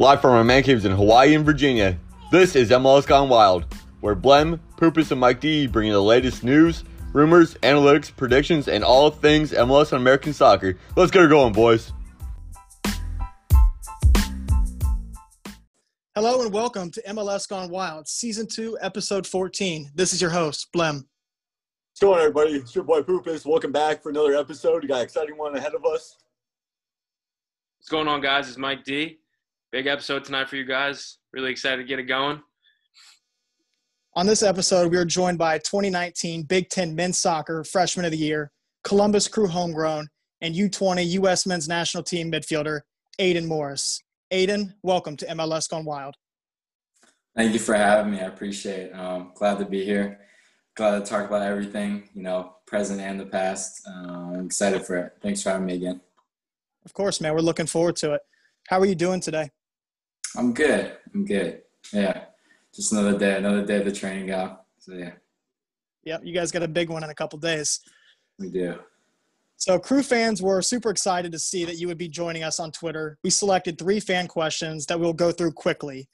Live from our man caves in Hawaii and Virginia, this is MLS Gone Wild, where Blem, Poopus, and Mike D bring you the latest news, rumors, analytics, predictions, and all things MLS and American soccer. Let's get her going, boys. Hello and welcome to MLS Gone Wild, Season 2, Episode 14. This is your host, Blem. What's going on, everybody? It's your boy Poopus. Welcome back for another episode. We got an exciting one ahead of us. What's going on, guys? It's Mike D. Big episode tonight for you guys. Really excited to get it going. On this episode, we are joined by 2019 Big Ten Men's Soccer Freshman of the Year, Columbus Crew Homegrown, and U20 U.S. Men's National Team midfielder, Aidan Morris. Aidan, welcome to MLS Gone Wild. Thank you for having me. I appreciate it. Um, glad to be here. Glad to talk about everything, you know, present and the past. Uh, I'm excited for it. Thanks for having me again. Of course, man. We're looking forward to it. How are you doing today? I'm good. I'm good. Yeah. Just another day, another day of the training go. So yeah. Yep, you guys got a big one in a couple days. We do. So, crew fans were super excited to see that you would be joining us on Twitter. We selected three fan questions that we'll go through quickly.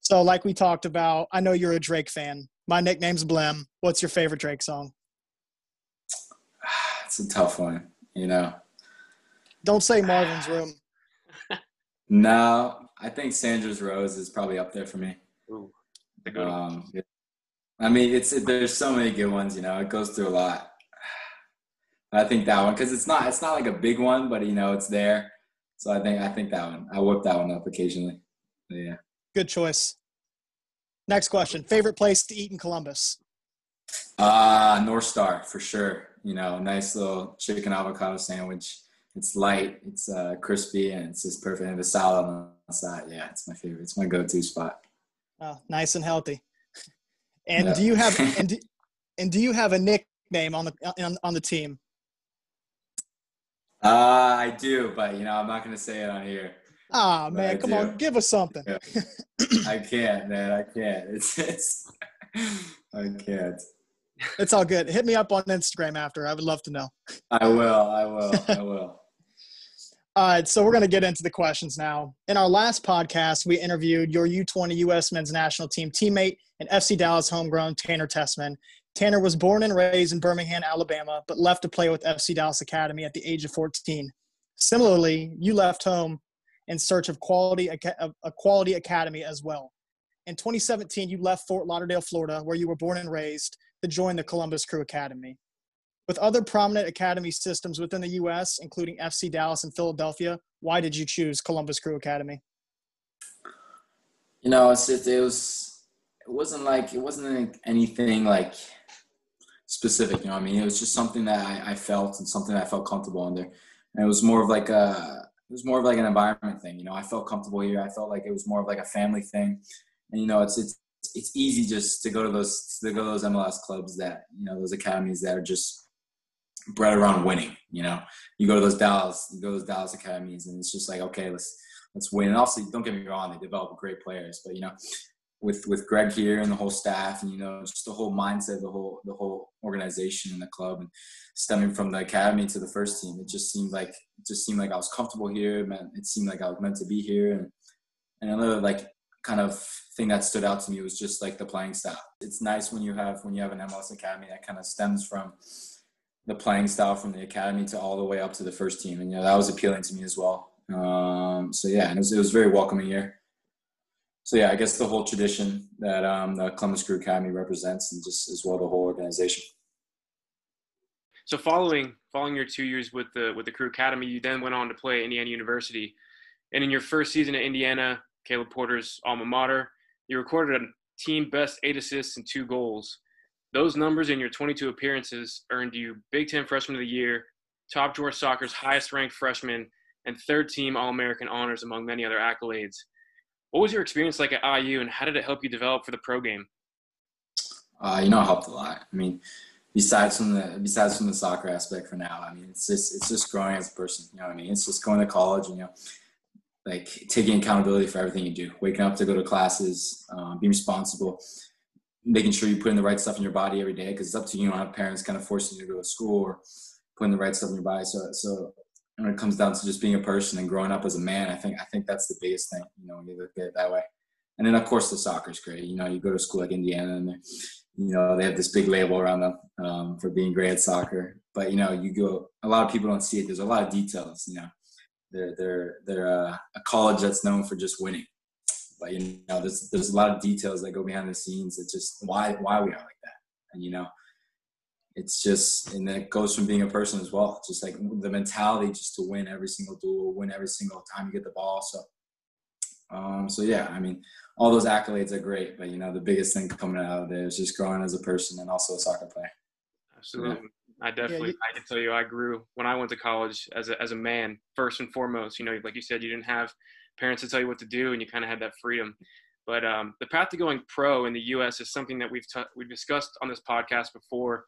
So, like we talked about, I know you're a Drake fan. My nickname's Blem. What's your favorite Drake song? It's a tough one, you know. Don't say Marvin's Room. No, I think Sandra's Rose is probably up there for me. Ooh, Um, it- I mean, it's it, there's so many good ones. You know, it goes through a lot. I think that one because it's not it's not like a big one, but you know it's there. So I think I think that one. I whip that one up occasionally. But yeah. Good choice. Next question. Favorite place to eat in Columbus? Uh North Star for sure. You know, nice little chicken avocado sandwich. It's light, it's uh, crispy, and it's just perfect. And the salad on the side, yeah, it's my favorite. It's my go-to spot. Oh, nice and healthy. And Yeah. do you have and do, and do you have a nickname on the on, on the team? Uh, I do, but you know, I'm not gonna say it on here. Ah, But man, come do. on, give us something. Yeah. I can't, man. I can't. It's it's. I can't. It's all good. Hit me up on Instagram after. I would love to know. I will. I will. I will. All right, so we're going to get into the questions now. In our last podcast, we interviewed your U20 U.S. men's national team teammate and FC Dallas homegrown Tanner Tessmann. Tanner was born and raised in Birmingham, Alabama, but left to play with FC Dallas Academy at the age of 14. Similarly, you left home in search of quality a quality academy as well. In 2017, you left Fort Lauderdale, Florida, where you were born and raised, to join the Columbus Crew Academy. With other prominent academy systems within the U.S., including FC Dallas and Philadelphia, why did you choose Columbus Crew Academy? You know, it's it was. It wasn't like it wasn't anything like specific. You know, I mean, it was just something that I, I felt and something I felt comfortable under. And it was more of like a. It was more of like an environment thing. You know, I felt comfortable here. I felt like it was more of like a family thing. And you know, it's it's it's easy just to go to those to go to those MLS clubs that you know those academies that are just bred around winning. You know, you go to those Dallas, you go to those Dallas academies, and it's just like okay, let's let's win. And also, don't get me wrong, they develop great players, but you know, with with Greg here and the whole staff, and you know, just the whole mindset, the whole the whole organization in the club, and stemming from the academy to the first team, it just seemed like it just seemed like I was comfortable here. Man, it seemed like I was meant to be here, and and another like kind of thing that stood out to me was just like the playing style. It's nice when you have when you have an MLS academy that kind of stems from the playing style from the academy to all the way up to the first team, and you know that was appealing to me as well. Um, so yeah, it was, it was very welcoming here. So yeah, I guess the whole tradition that um, the Columbus Crew Academy represents, and just as well the whole organization. So following following your two years with the with the Crew Academy, you then went on to play Indiana University, and in your first season at Indiana, Caleb Porter's alma mater, you recorded a team best eight assists and two goals. Those numbers in your 22 appearances earned you Big Ten Freshman of the Year, top drawer soccer's highest ranked freshman, and third team All American honors among many other accolades. What was your experience like at IU, and how did it help you develop for the pro game? Uh, you know, it helped a lot. I mean, besides from the besides from the soccer aspect for now, I mean, it's just it's just growing as a person. You know what I mean? It's just going to college, and, you know, like taking accountability for everything you do, waking up to go to classes, um, being responsible, making sure you put in the right stuff in your body every day because it's up to you. You don't have parents kind of forcing you to go to school or putting the right stuff in your body. So so when it comes down to just being a person and growing up as a man, I think I think that's the biggest thing. You know, when you look at it that way. And then of course the soccer's great. You know, you go to school like Indiana and you know they have this big label around them um, for being great at soccer. But you know, you go. A lot of people don't see it. There's a lot of details. You know, they're they're they're a college that's known for just winning. But you know, there's there's a lot of details that go behind the scenes. It's just why why we are like that. And you know, it's just and it goes from being a person as well just like the mentality just to win every single duel win every single time you get the ball so um so yeah i mean all those accolades are great but you know the biggest thing coming out of there is just growing as a person and also a soccer player absolutely yeah. i definitely yeah, you- i can tell you i grew when i went to college as a, as a man first and foremost you know like you said you didn't have parents to tell you what to do and you kind of had that freedom but um, the path to going pro in the U.S. is something that we've t- we've discussed on this podcast before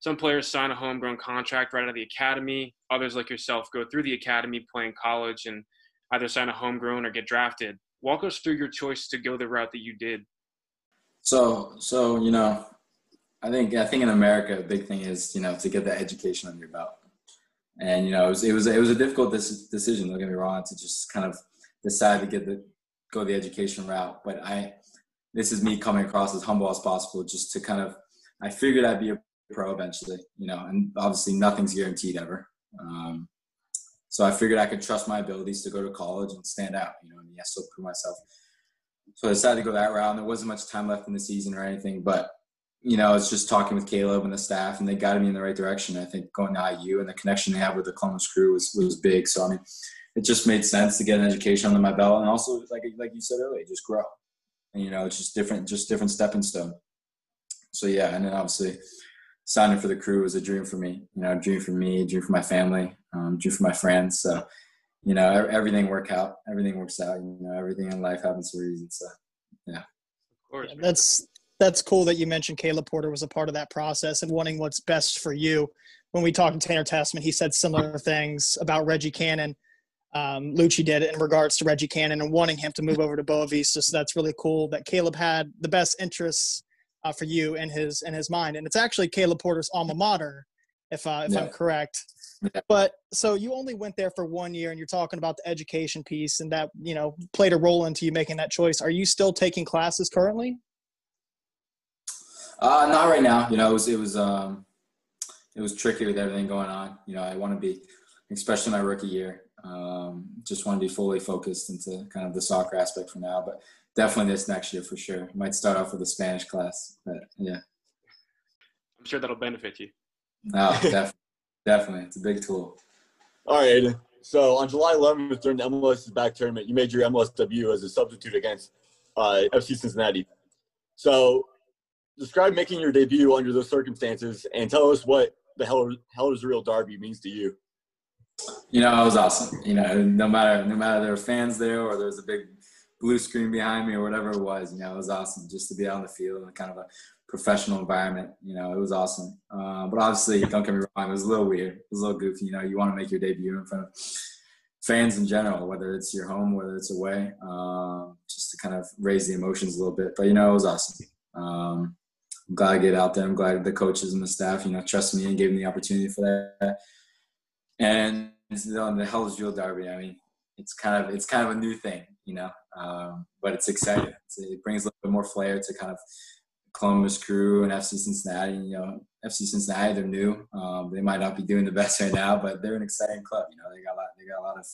some players sign a homegrown contract right out of the academy. Others, like yourself, go through the academy playing college and either sign a homegrown or get drafted. Walk us through your choice to go the route that you did. So, so you know, I think I think in America, a big thing is you know to get that education on your belt, and you know it was it was it was a difficult decision. Don't get me wrong, to just kind of decide to get the go the education route. But I, this is me coming across as humble as possible, just to kind of I figured I'd be a pro eventually, you know, and obviously nothing's guaranteed ever. Um, so I figured I could trust my abilities to go to college and stand out, you know, and yes, still prove myself. So I decided to go that route, and there wasn't much time left in the season or anything, but you know, I was just talking with Caleb and the staff, and they guided me in the right direction. I think going to IU and the connection they have with the Columbus Crew was was big. So I mean, it just made sense to get an education under my belt, and also like like you said earlier, just grow. And you know, it's just different, just different stepping stone. So yeah, and then obviously signing for the crew was a dream for me. You know, a dream for me, a dream for my family, um, dream for my friends. So, you know, everything work out. Everything works out. You know, everything in life happens for a reason. So, yeah. Of course. Yeah, that's that's cool that you mentioned Caleb Porter was a part of that process and wanting what's best for you. When we talked to Tanner Tessmann, he said similar things about Reggie Cannon. Um, Luchi did in regards to Reggie Cannon and wanting him to move over to Boavista. So that's really cool that Caleb had the best interests uh, for you in his in his mind. And it's actually Caleb Porter's alma mater, if uh, if yeah. I'm correct. Yeah. But so you only went there for one year, and you're talking about the education piece, and that you know played a role into you making that choice. Are you still taking classes currently? Uh, not right now. You know, it was it was um, it was tricky with everything going on. You know, I want to be, especially my rookie year, um, just want to be fully focused into kind of the soccer aspect for now. But definitely this next year for sure. Might start off with a Spanish class, but yeah. I'm sure that'll benefit you. No, definitely, definitely, it's a big tool. All right, So on July 11th, during the MLS back tournament, you made your MLS debut as a substitute against uh, FC Cincinnati. So describe making your debut under those circumstances, and tell us what the hell, hell is real derby means to you. You know, it was awesome. You know, no matter no matter there were fans there or there was a big blue screen behind me or whatever it was. You know, it was awesome just to be out on the field in kind of a professional environment. You know, it was awesome. Uh, but obviously, don't get me wrong, it was a little weird. It was a little goofy. You know, you want to make your debut in front of fans in general, whether it's your home, whether it's away, um, just to kind of raise the emotions a little bit. But you know, it was awesome. Um, I'm glad I get out there. I'm glad the coaches and the staff, you know, trust me and gave me the opportunity for that. And know, the Hell Is Real Derby. I mean, it's kind of it's kind of a new thing, you know, um, but it's exciting. It's, it brings a little bit more flair to kind of Columbus Crew and FC Cincinnati. You know, FC Cincinnati they're new. Um, they might not be doing the best right now, but they're an exciting club. You know, they got a lot. They got a lot of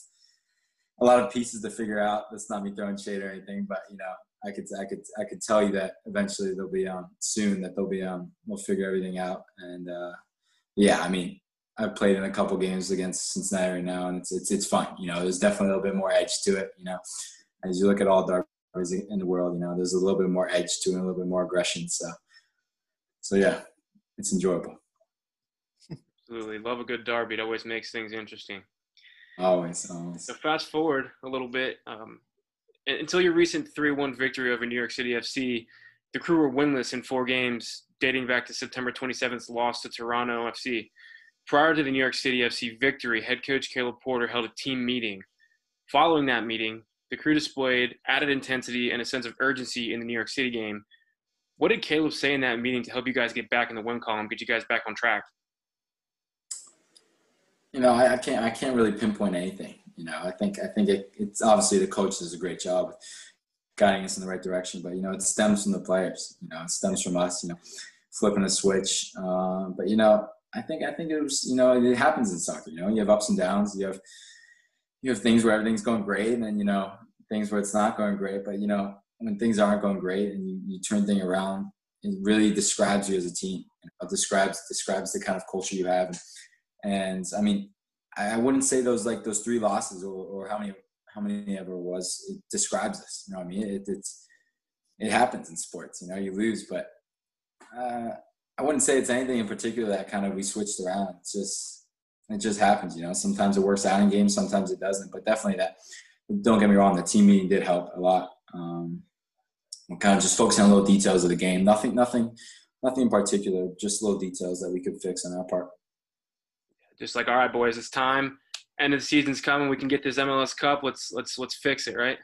a lot of pieces to figure out. That's not me throwing shade or anything, but you know, I could I could I could tell you that eventually they'll be um soon that they'll be um we'll figure everything out and uh, yeah I mean I've played in a couple games against Cincinnati right now, and it's it's it's fun. You know, there's definitely a little bit more edge to it. You know, as you look at all derbies in the world, you know, there's a little bit more edge to it, a little bit more aggression. So, so yeah, it's enjoyable. Absolutely, love a good derby. It always makes things interesting. Always, always. So fast forward a little bit. Um, until your recent 3-1 victory over New York City FC, the crew were winless in four games dating back to September 27th loss to Toronto FC. Prior to the New York City FC victory, head coach Caleb Porter held a team meeting. Following that meeting, the crew displayed added intensity and a sense of urgency in the New York City game. What did Caleb say in that meeting to help you guys get back in the win column, get you guys back on track? you know, I, I, can't I can't really pinpoint anything. You know, I think I think it, it's obviously the coach does a great job guiding us in the right direction, but you know, it stems from the players. You know, it stems from us. You know, flipping a switch. Um, but you know, I think I think it was you know it happens in soccer. You know, you have ups and downs. You have you have things where everything's going great, and then you know things where it's not going great. But you know, when things aren't going great and you, you turn things around, it really describes you as a team. It describes describes the kind of culture you have. And, and I mean, I, I, wouldn't say those like those three losses or, or how many how many ever was. It describes us. You know what I mean? It, it's it happens in sports. You know, you lose, but uh, I wouldn't say it's anything in particular that kind of we switched around. It's just it just happens. You know, sometimes it works out in games, sometimes it doesn't. But definitely that. Don't get me wrong. The team meeting did help a lot. Um, kind of just focusing on little details of the game. Nothing, nothing, nothing in particular. Just little details that we could fix on our part. Just like, all right, boys, it's time. End of the season's coming. We can get this MLS Cup. Let's let's let's fix it, right?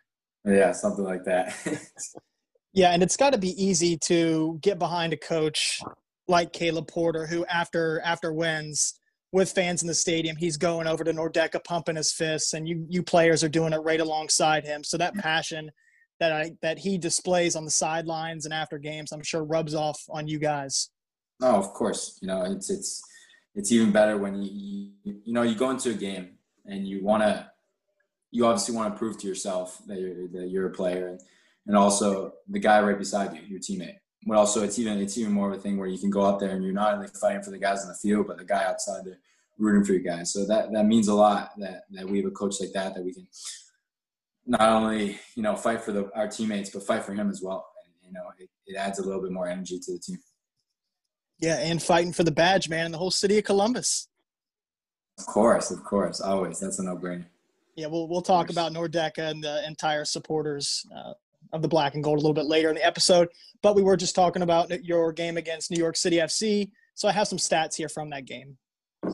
Yeah, something like that. yeah, and it's got to be easy to get behind a coach like Caleb Porter, who after after wins with fans in the stadium, he's going over to Nordecke pumping his fists, and you you players are doing it right alongside him. So that passion that I that he displays on the sidelines and after games, I'm sure rubs off on you guys. Oh, of course. You know, it's it's it's even better when you you, you know you go into a game and you want to you obviously want to prove to yourself that you're that you're a player and, and also the guy right beside you, your teammate. But also it's even it's even more of a thing where you can go out there and you're not only fighting for the guys in the field, but the guy outside there rooting for you guys. So that that means a lot that that we have a coach like that that we can not only you know fight for the, our teammates but fight for him as well. And, you know, it, it adds a little bit more energy to the team. Yeah, and fighting for the badge, man, in the whole city of Columbus. Of course, of course, always. That's a no-brainer. Yeah, we'll we'll talk about Nordecke and the entire supporters uh, of the black and gold a little bit later in the episode. But we were just talking about your game against New York City FC. So I have some stats here from that game.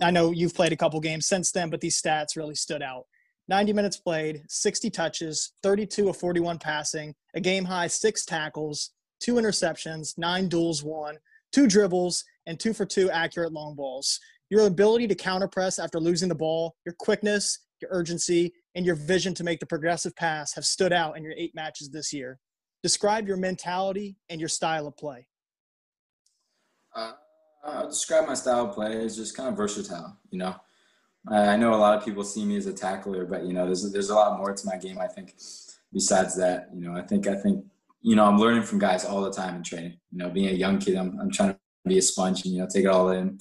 I know you've played a couple games since then, but these stats really stood out. 90 minutes played, 60 touches, 32 of 41 passing, a game high six tackles, two interceptions, nine duels won, two dribbles, and two for two accurate long balls. Your ability to counter press after losing the ball, your quickness, your urgency, and your vision to make the progressive pass have stood out in your eight matches this year. Describe your mentality and your style of play. Uh, I'll describe my style of play as just kind of versatile, you know. I know a lot of people see me as a tackler, but you know, there's there's a lot more to my game. I think. Besides that, you know, I think I think you know I'm learning from guys all the time in training. You know, being a young kid, I'm I'm trying to be a sponge and you know take it all in.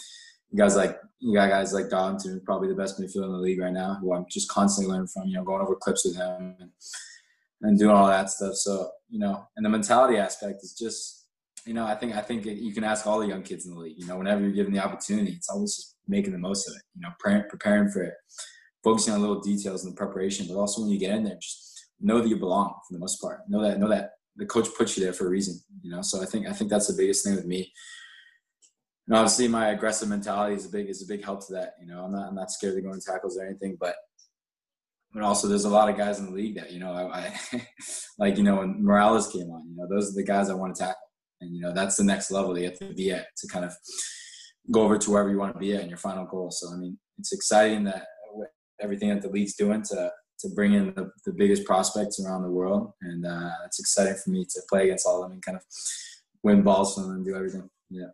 Guys like you got guys like Darlington, probably the best midfielder in the league right now, who I'm just constantly learning from. You know, going over clips with him and, and doing all that stuff. So you know, and the mentality aspect is just you know, I think I think you can ask all the young kids in the league. You know, whenever you're given the opportunity, it's always just making the most of it. You know, pre- preparing for it, focusing on little details in the preparation, but also when you get in there, just know that you belong for the most part. Know that know that the coach puts you there for a reason. You know, so I think I think that's the biggest thing with me. And obviously, my aggressive mentality is a big is a big help to that. You know, I'm not I'm not scared to go in tackles or anything, but but also there's a lot of guys in the league that you know I, I like you know when Morales came on, you know those are the guys I want to tackle, and you know that's the next level you have to be at to kind of go over to wherever you want to be at in your final goal. So I mean, it's exciting that everything that the league's doing to to bring in the, the biggest prospects around the world, and uh, it's exciting for me to play against all of them and kind of win balls from them and do everything. Yeah.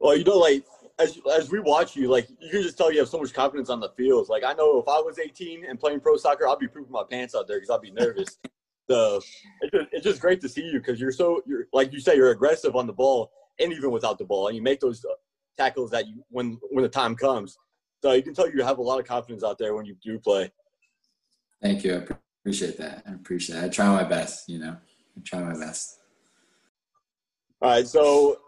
Well, you know, like as as we watch you, like you can just tell you have so much confidence on the field. Like I know if I was 18 and playing pro soccer, I'd be pooping my pants out there because I'd be nervous. so it's just, it's just great to see you because you're so you're like you say you're aggressive on the ball and even without the ball, and you make those uh, tackles that you when when the time comes. So you can tell you have a lot of confidence out there when you do play. Thank you. I appreciate that. I appreciate that. I try my best, you know. I try my best. All right, so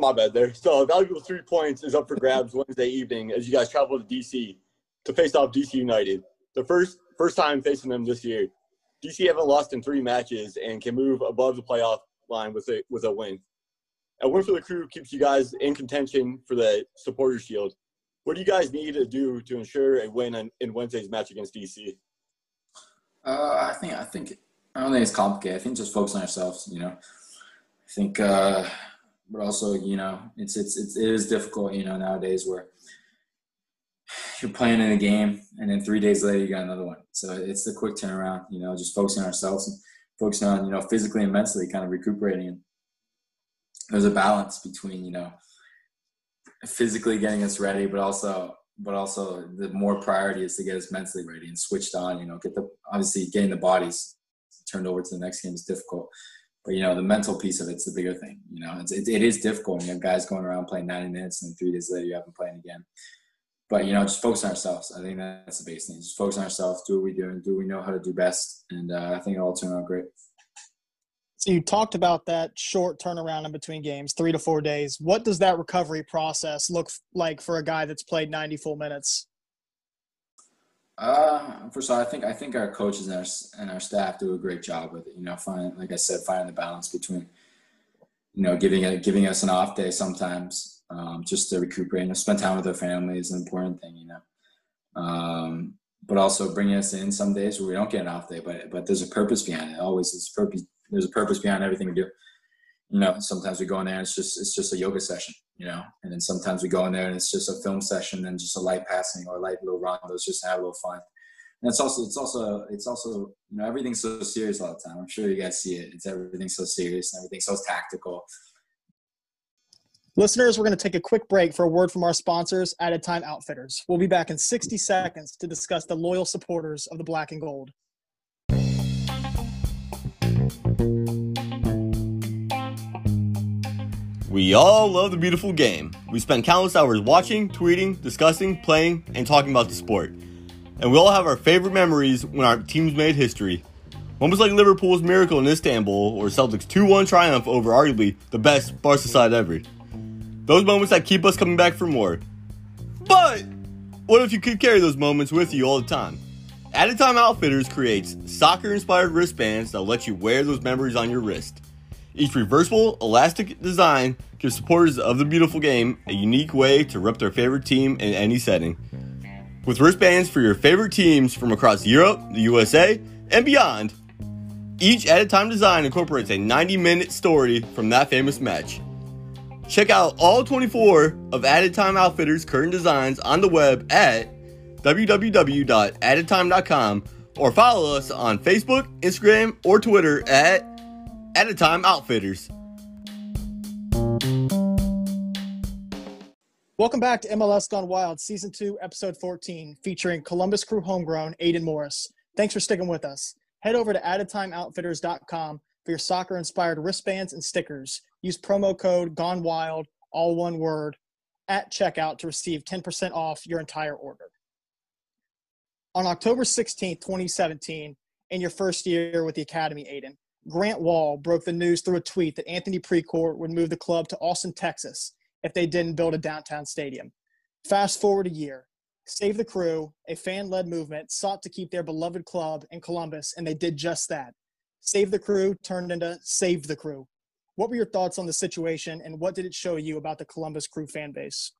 my bad there. So a valuable three points is up for grabs Wednesday evening as you guys travel to DC to face off DC United. The first first time facing them this year. DC haven't lost in three matches and can move above the playoff line with a with a win a win for the crew keeps you guys in contention for the supporter shield. What do you guys need to do to ensure a win in, Wednesday's match against DC? Uh, I think I think I don't think it's complicated. I think just focus on ourselves. You know, I think, uh, but also you know, it's it's, it's it is difficult. You know, nowadays where you're playing in a game, and then three days later you got another one. So it's the quick turnaround. You know, just focusing on ourselves and focusing on you know physically and mentally, kind of recuperating. There's a balance between you know physically getting us ready, but also but also the more priority is to get us mentally ready and switched on. You know, get the obviously getting the bodies turned over to the next game is difficult, but you know the mental piece of it's the bigger thing. You know, it's, it, it is difficult. You have guys going around playing 90 minutes and three days later you have them playing again. But you know, just focus on ourselves. I think that's the base thing. Just focus on ourselves. Do what we do, and do we know how to do best. And uh, I think it all turned out great. So you talked about that short turnaround in between games, three to four days. What does that recovery process look like for a guy that's played 90 full minutes? Uh, first of all, I think I think our coaches and our and our staff do a great job with it. You know, find like I said, finding the balance between, you know, giving it giving us an off day sometimes, um, just to recuperate and spend time with our family is an important thing. You know, um, but also bringing us in some days where we don't get an off day, but but there's a purpose behind it. Always, there's a purpose there's a purpose behind everything we do. You know, sometimes we go in there and it's just it's just a yoga session, you know, and then sometimes we go in there and it's just a film session and just a light passing or a light little rondos just have a little fun. And it's also it's also it's also you know everything's so serious all the time. I'm sure you guys see it. It's everything's so serious and everything's so tactical. Listeners, we're going to take a quick break for a word from our sponsors, Added Time Outfitters. We'll be back in 60 seconds to discuss the loyal supporters of the Black and Gold. We all love the beautiful game. We spend countless hours watching, tweeting, discussing, playing, and talking about the sport. And we all have our favorite memories when our teams made history. Moments like Liverpool's miracle in Istanbul or Celtic's 2 1 triumph over arguably the best Barca side ever. Those moments that keep us coming back for more. But what if you could carry those moments with you all the time? Added Time Outfitters creates soccer inspired wristbands that let you wear those memories on your wrist. Each reversible, elastic design gives supporters of the beautiful game a unique way to rep their favorite team in any setting. With wristbands for your favorite teams from across Europe, the USA, and beyond, each Added Time design incorporates a 90 minute story from that famous match. Check out all 24 of Added Time Outfitters' current designs on the web at www.addedtime.com or follow us on Facebook, Instagram, or Twitter at Added Time Outfitters. Welcome back to MLS Gone Wild, Season 2, Episode 14, featuring Columbus Crew homegrown Aidan Morris. Thanks for sticking with us. Head over to addedtimeoutfitters.com for your soccer inspired wristbands and stickers. Use promo code Gone Wild, all one word, at checkout to receive 10% off your entire order. On October 16, 2017, in your first year with the Academy, Aidan, Grant Wahl broke the news through a tweet that Anthony Precourt would move the club to Austin, Texas, if they didn't build a downtown stadium. Fast forward a year. Save the Crew, a fan led movement, sought to keep their beloved club in Columbus, and they did just that. Save the Crew turned into Save the Crew. What were your thoughts on the situation, and what did it show you about the Columbus Crew fan base?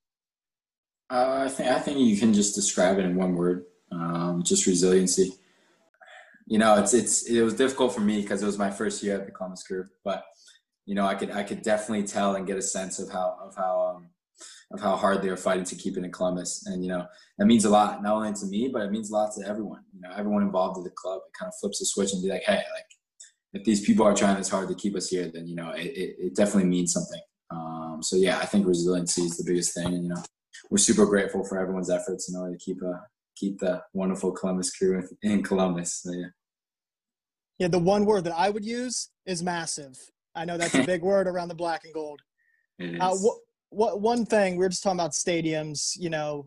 Uh, I think I think you can just describe it in one word: um, just resiliency you know, it's it's it was difficult for me because it was my first year at the Columbus Crew, but you know, I could I could definitely tell and get a sense of how of how um, of how hard they were fighting to keep it in Columbus, and you know, that means a lot not only to me, but it means a lot to everyone. You know, everyone involved in the club. It kind of flips the switch and be like, hey, like if these people are trying this hard to keep us here, then you know, it, it, it definitely means something. Um, so yeah, I think resiliency is the biggest thing, and you know, we're super grateful for everyone's efforts in order to keep a keep the wonderful Columbus crew in Columbus. So, yeah. Yeah, the one word that I would use is massive. I know that's a big word around the black and gold. Uh, what, what one thing we were just talking about stadiums. You know,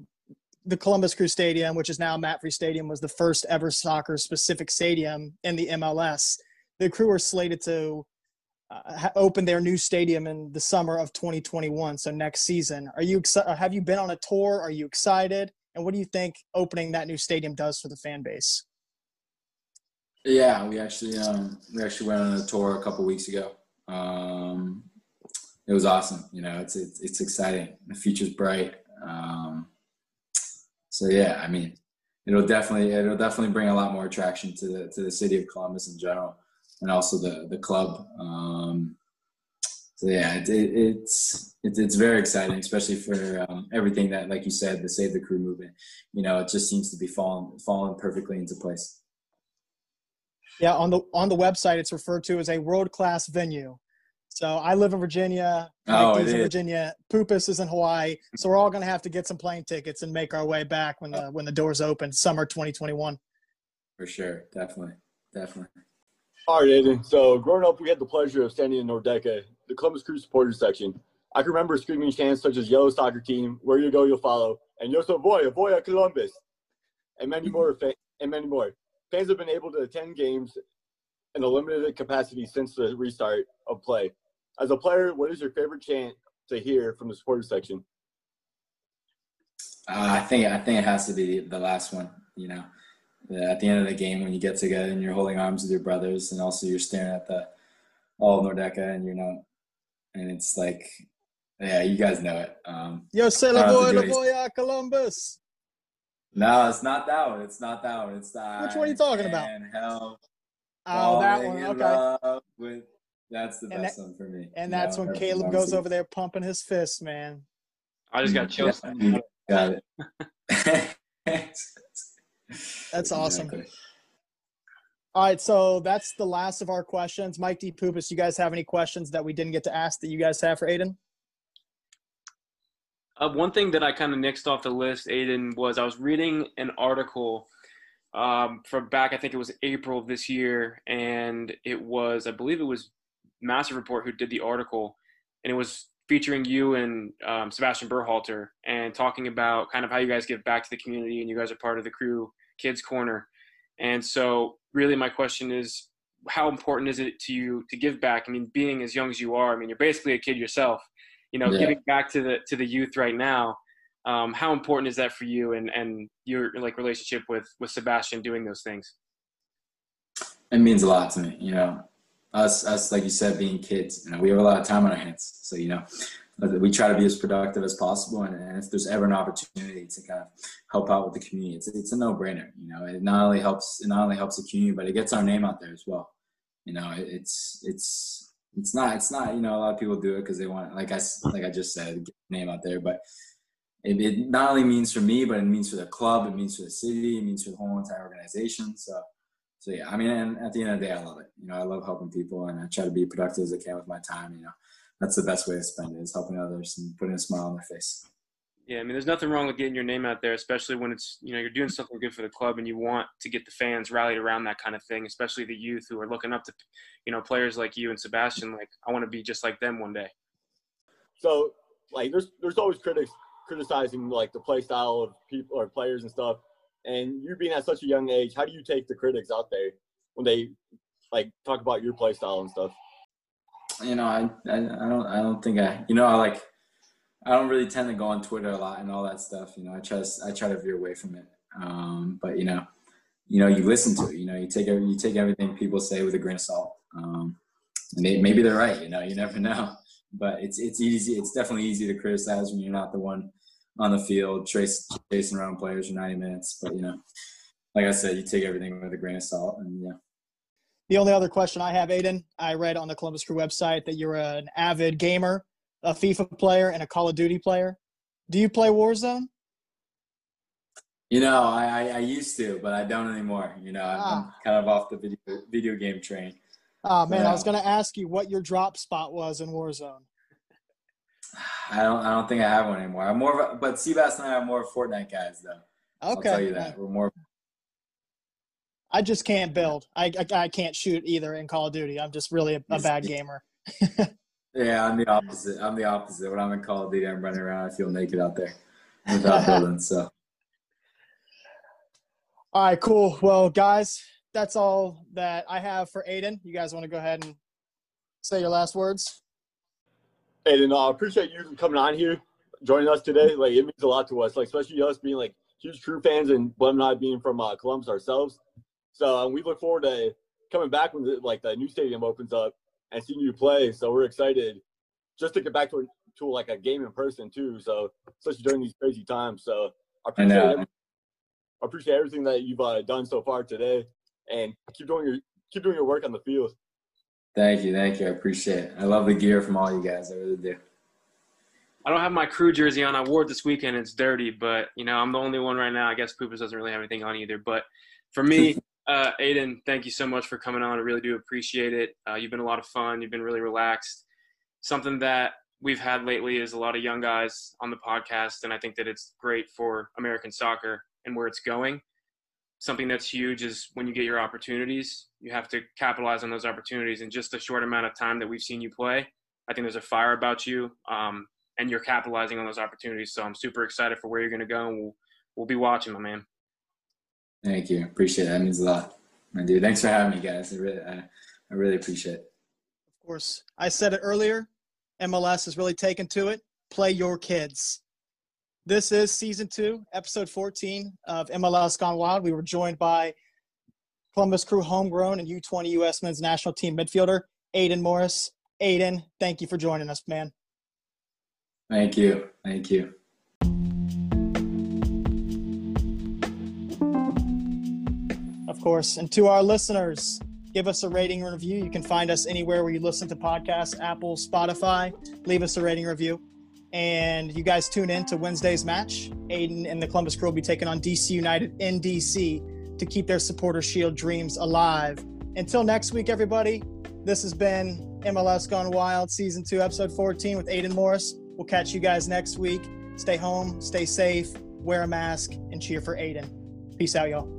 the Columbus Crew Stadium, which is now MAPFRE Stadium, was the first ever soccer specific stadium in the MLS. The Crew are slated to uh, open their new stadium in the summer of 2021, so next season. Are you excited? Have you been on a tour? Are you excited? And what do you think opening that new stadium does for the fan base? Yeah, we actually um, we actually went on a tour a couple weeks ago. Um, it was awesome. You know, it's it's, it's exciting. The future's bright. Um, so yeah, I mean, it'll definitely it'll definitely bring a lot more attraction to the to the city of Columbus in general, and also the the club. Um, so yeah, it, it, it's it's it's very exciting, especially for um, everything that, like you said, the Save the Crew movement. You know, it just seems to be falling falling perfectly into place. Yeah, on the on the website, it's referred to as a world class venue. So I live in Virginia. Oh, Mike it in is. Virginia. Poopus is in Hawaii. So we're all going to have to get some plane tickets and make our way back when the when the doors open, summer 2021. For sure, definitely, definitely. All right, Aidan. So growing up, we had the pleasure of standing in Nordecke, the Columbus Crew supporters section. I can remember screaming chants such as "Yellow Soccer Team," "Where you go, you'll follow," and "Yo soy boy, boy Columbus," and many more. And many more. Fans have been able to attend games in a limited capacity since the restart of play. As a player, what is your favorite chant to hear from the supporters section? Uh, I think I think it has to be the last one. You know, at the end of the game when you get together and you're holding arms with your brothers, and also you're staring at the all Nordecke, and you know, and it's like, yeah, you guys know it. Um, Yo, say I la don't have boy, la do boy, ah, Columbus. no, it's not that one. It's not that one. It's that. Which one are you talking about? And hell, Oh, that one. Okay. With, that's the And best one for me. And You that's know, when Caleb goes over there pumping his fist, man. I just got chills. Yeah, got it. That's awesome. Exactly. All right, so that's the last of our questions. Mike D. Poopus, you guys have any questions that we didn't get to ask that you guys have for Aidan? Uh, one thing that I kind of nixed off the list, Aidan, was I was reading an article um, from back, I think it was April of this year, and it was, I believe it was Massive Report who did the article, and it was featuring you and um, Sebastian Berhalter and talking about kind of how you guys give back to the community and you guys are part of the crew kids corner. And so really my question is how important is it to you to give back? I mean, being as young as you are, I mean, you're basically a kid yourself, you know, Yeah. giving back to the, to the youth right now. Um, how important is that for you and, and your like relationship with, with Sebastian doing those things? It means a lot to me, you know. Us, us, like you said, being kids, you know, we have a lot of time on our hands. So, you know, we try to be as productive as possible. And, and if there's ever an opportunity to kind of help out with the community, it's, it's a no-brainer. You know, it not only helps, it not only helps the community, but it gets our name out there as well. You know, it, it's, it's, it's not, it's not, you know, a lot of people do it because they want, like I, like I just said, name out there. But it, it not only means for me, but it means for the club, it means for the city, it means for the whole entire organization. So, so yeah, I mean, and at the end of the day, I love it. You know, I love helping people, and I try to be productive as I can with my time. You know, that's the best way to spend it is helping others and putting a smile on their face. Yeah, I mean, there's nothing wrong with getting your name out there, especially when it's you know you're doing something good for the club and you want to get the fans rallied around that kind of thing, especially the youth who are looking up to you know players like you and Sebastian. Like, I want to be just like them one day. So, like, there's there's always critics criticizing like the play style of people or players and stuff. And you being at such a young age, how do you take the critics out there when they like talk about your play style and stuff? You know, I, I, I don't, I don't think I, you know, I like, I don't really tend to go on Twitter a lot and all that stuff. You know, I try to, I try to veer away from it. Um, but you know, you know, you listen to it. You know, you take every, you take everything people say with a grain of salt. Um, and they, maybe they're right. You know, you never know. But it's, it's easy. It's definitely easy to criticize when you're not the one on the field trace, chasing around players for 90 minutes. But you know, like I said, you take everything with a grain of salt. And yeah. The only other question I have, Aidan, I read on the Columbus Crew website that you're an avid gamer, a FIFA player, and a Call of Duty player. Do you play Warzone? You know, I, I, I used to, but I don't anymore. You know, I'm, I'm Ah. kind of off the video video game train. Oh man, I was going to ask you what your drop spot was in Warzone. I don't I don't think I have one anymore. I'm more of a, but Seabass and I are more Fortnite guys though. Okay. I'll tell you that. We're more I just can't build. I, I I can't shoot either in Call of Duty. I'm just really a, a bad gamer. Yeah, I'm the opposite. I'm the opposite. When I'm in Call of Duty, I'm running around. I feel naked out there without building. So All right, cool. Well, guys, that's all that I have for Aidan. You guys want to go ahead and say your last words? Aidan, I appreciate you coming on here, joining us today. Like, it means a lot to us, like especially us being like huge crew fans and Blem and I being from uh, Columbus ourselves. So um, we look forward to coming back when the, like the new stadium opens up and seeing you play. So we're excited just to get back to to like a game in person too. So especially during these crazy times. So I I appreciate know. every- I appreciate everything that you've uh, done so far today, and keep doing your keep doing your work on the field. Thank you, thank you. I appreciate it. I love the gear from all you guys. I really do. I don't have my crew jersey on. I wore it this weekend. It's dirty, but you know I'm the only one right now. I guess Poopus doesn't really have anything on either. But for me, uh, Aidan, thank you so much for coming on. I really do appreciate it. Uh, you've been a lot of fun. You've been really relaxed. Something that we've had lately is a lot of young guys on the podcast, and I think that it's great for American soccer and where it's going something that's huge is when you get your opportunities, you have to capitalize on those opportunities. In just a short amount of time that we've seen you play, I think there's a fire about you, um, and you're capitalizing on those opportunities. So I'm super excited for where you're going to go, and we'll we'll be watching, my man. Thank you, appreciate it. That means a lot, my dude. Thanks for having me, guys. I really, I, I really appreciate it. Of course, I said it earlier. MLS has really taken to it. Play your kids. This is season two, episode 14 of MLS Gone Wild. We were joined by Columbus Crew homegrown and U20 U.S. men's national team midfielder, Aidan Morris. Aidan, thank you for joining us, man. Thank you. Thank you. Course. And to our listeners, give us a rating review. You can find us anywhere where you listen to podcasts Apple, Spotify. Leave us a rating review and you guys tune in to Wednesday's match. Aidan and the Columbus Crew will be taking on DC United in DC to keep their supporter shield dreams alive. Until next week, everybody, this has been MLS Gone Wild, Season 2, Episode 14 with Aidan Morris. We'll catch you guys next week. Stay home, stay safe, wear a mask, and cheer for Aidan. Peace out, y'all.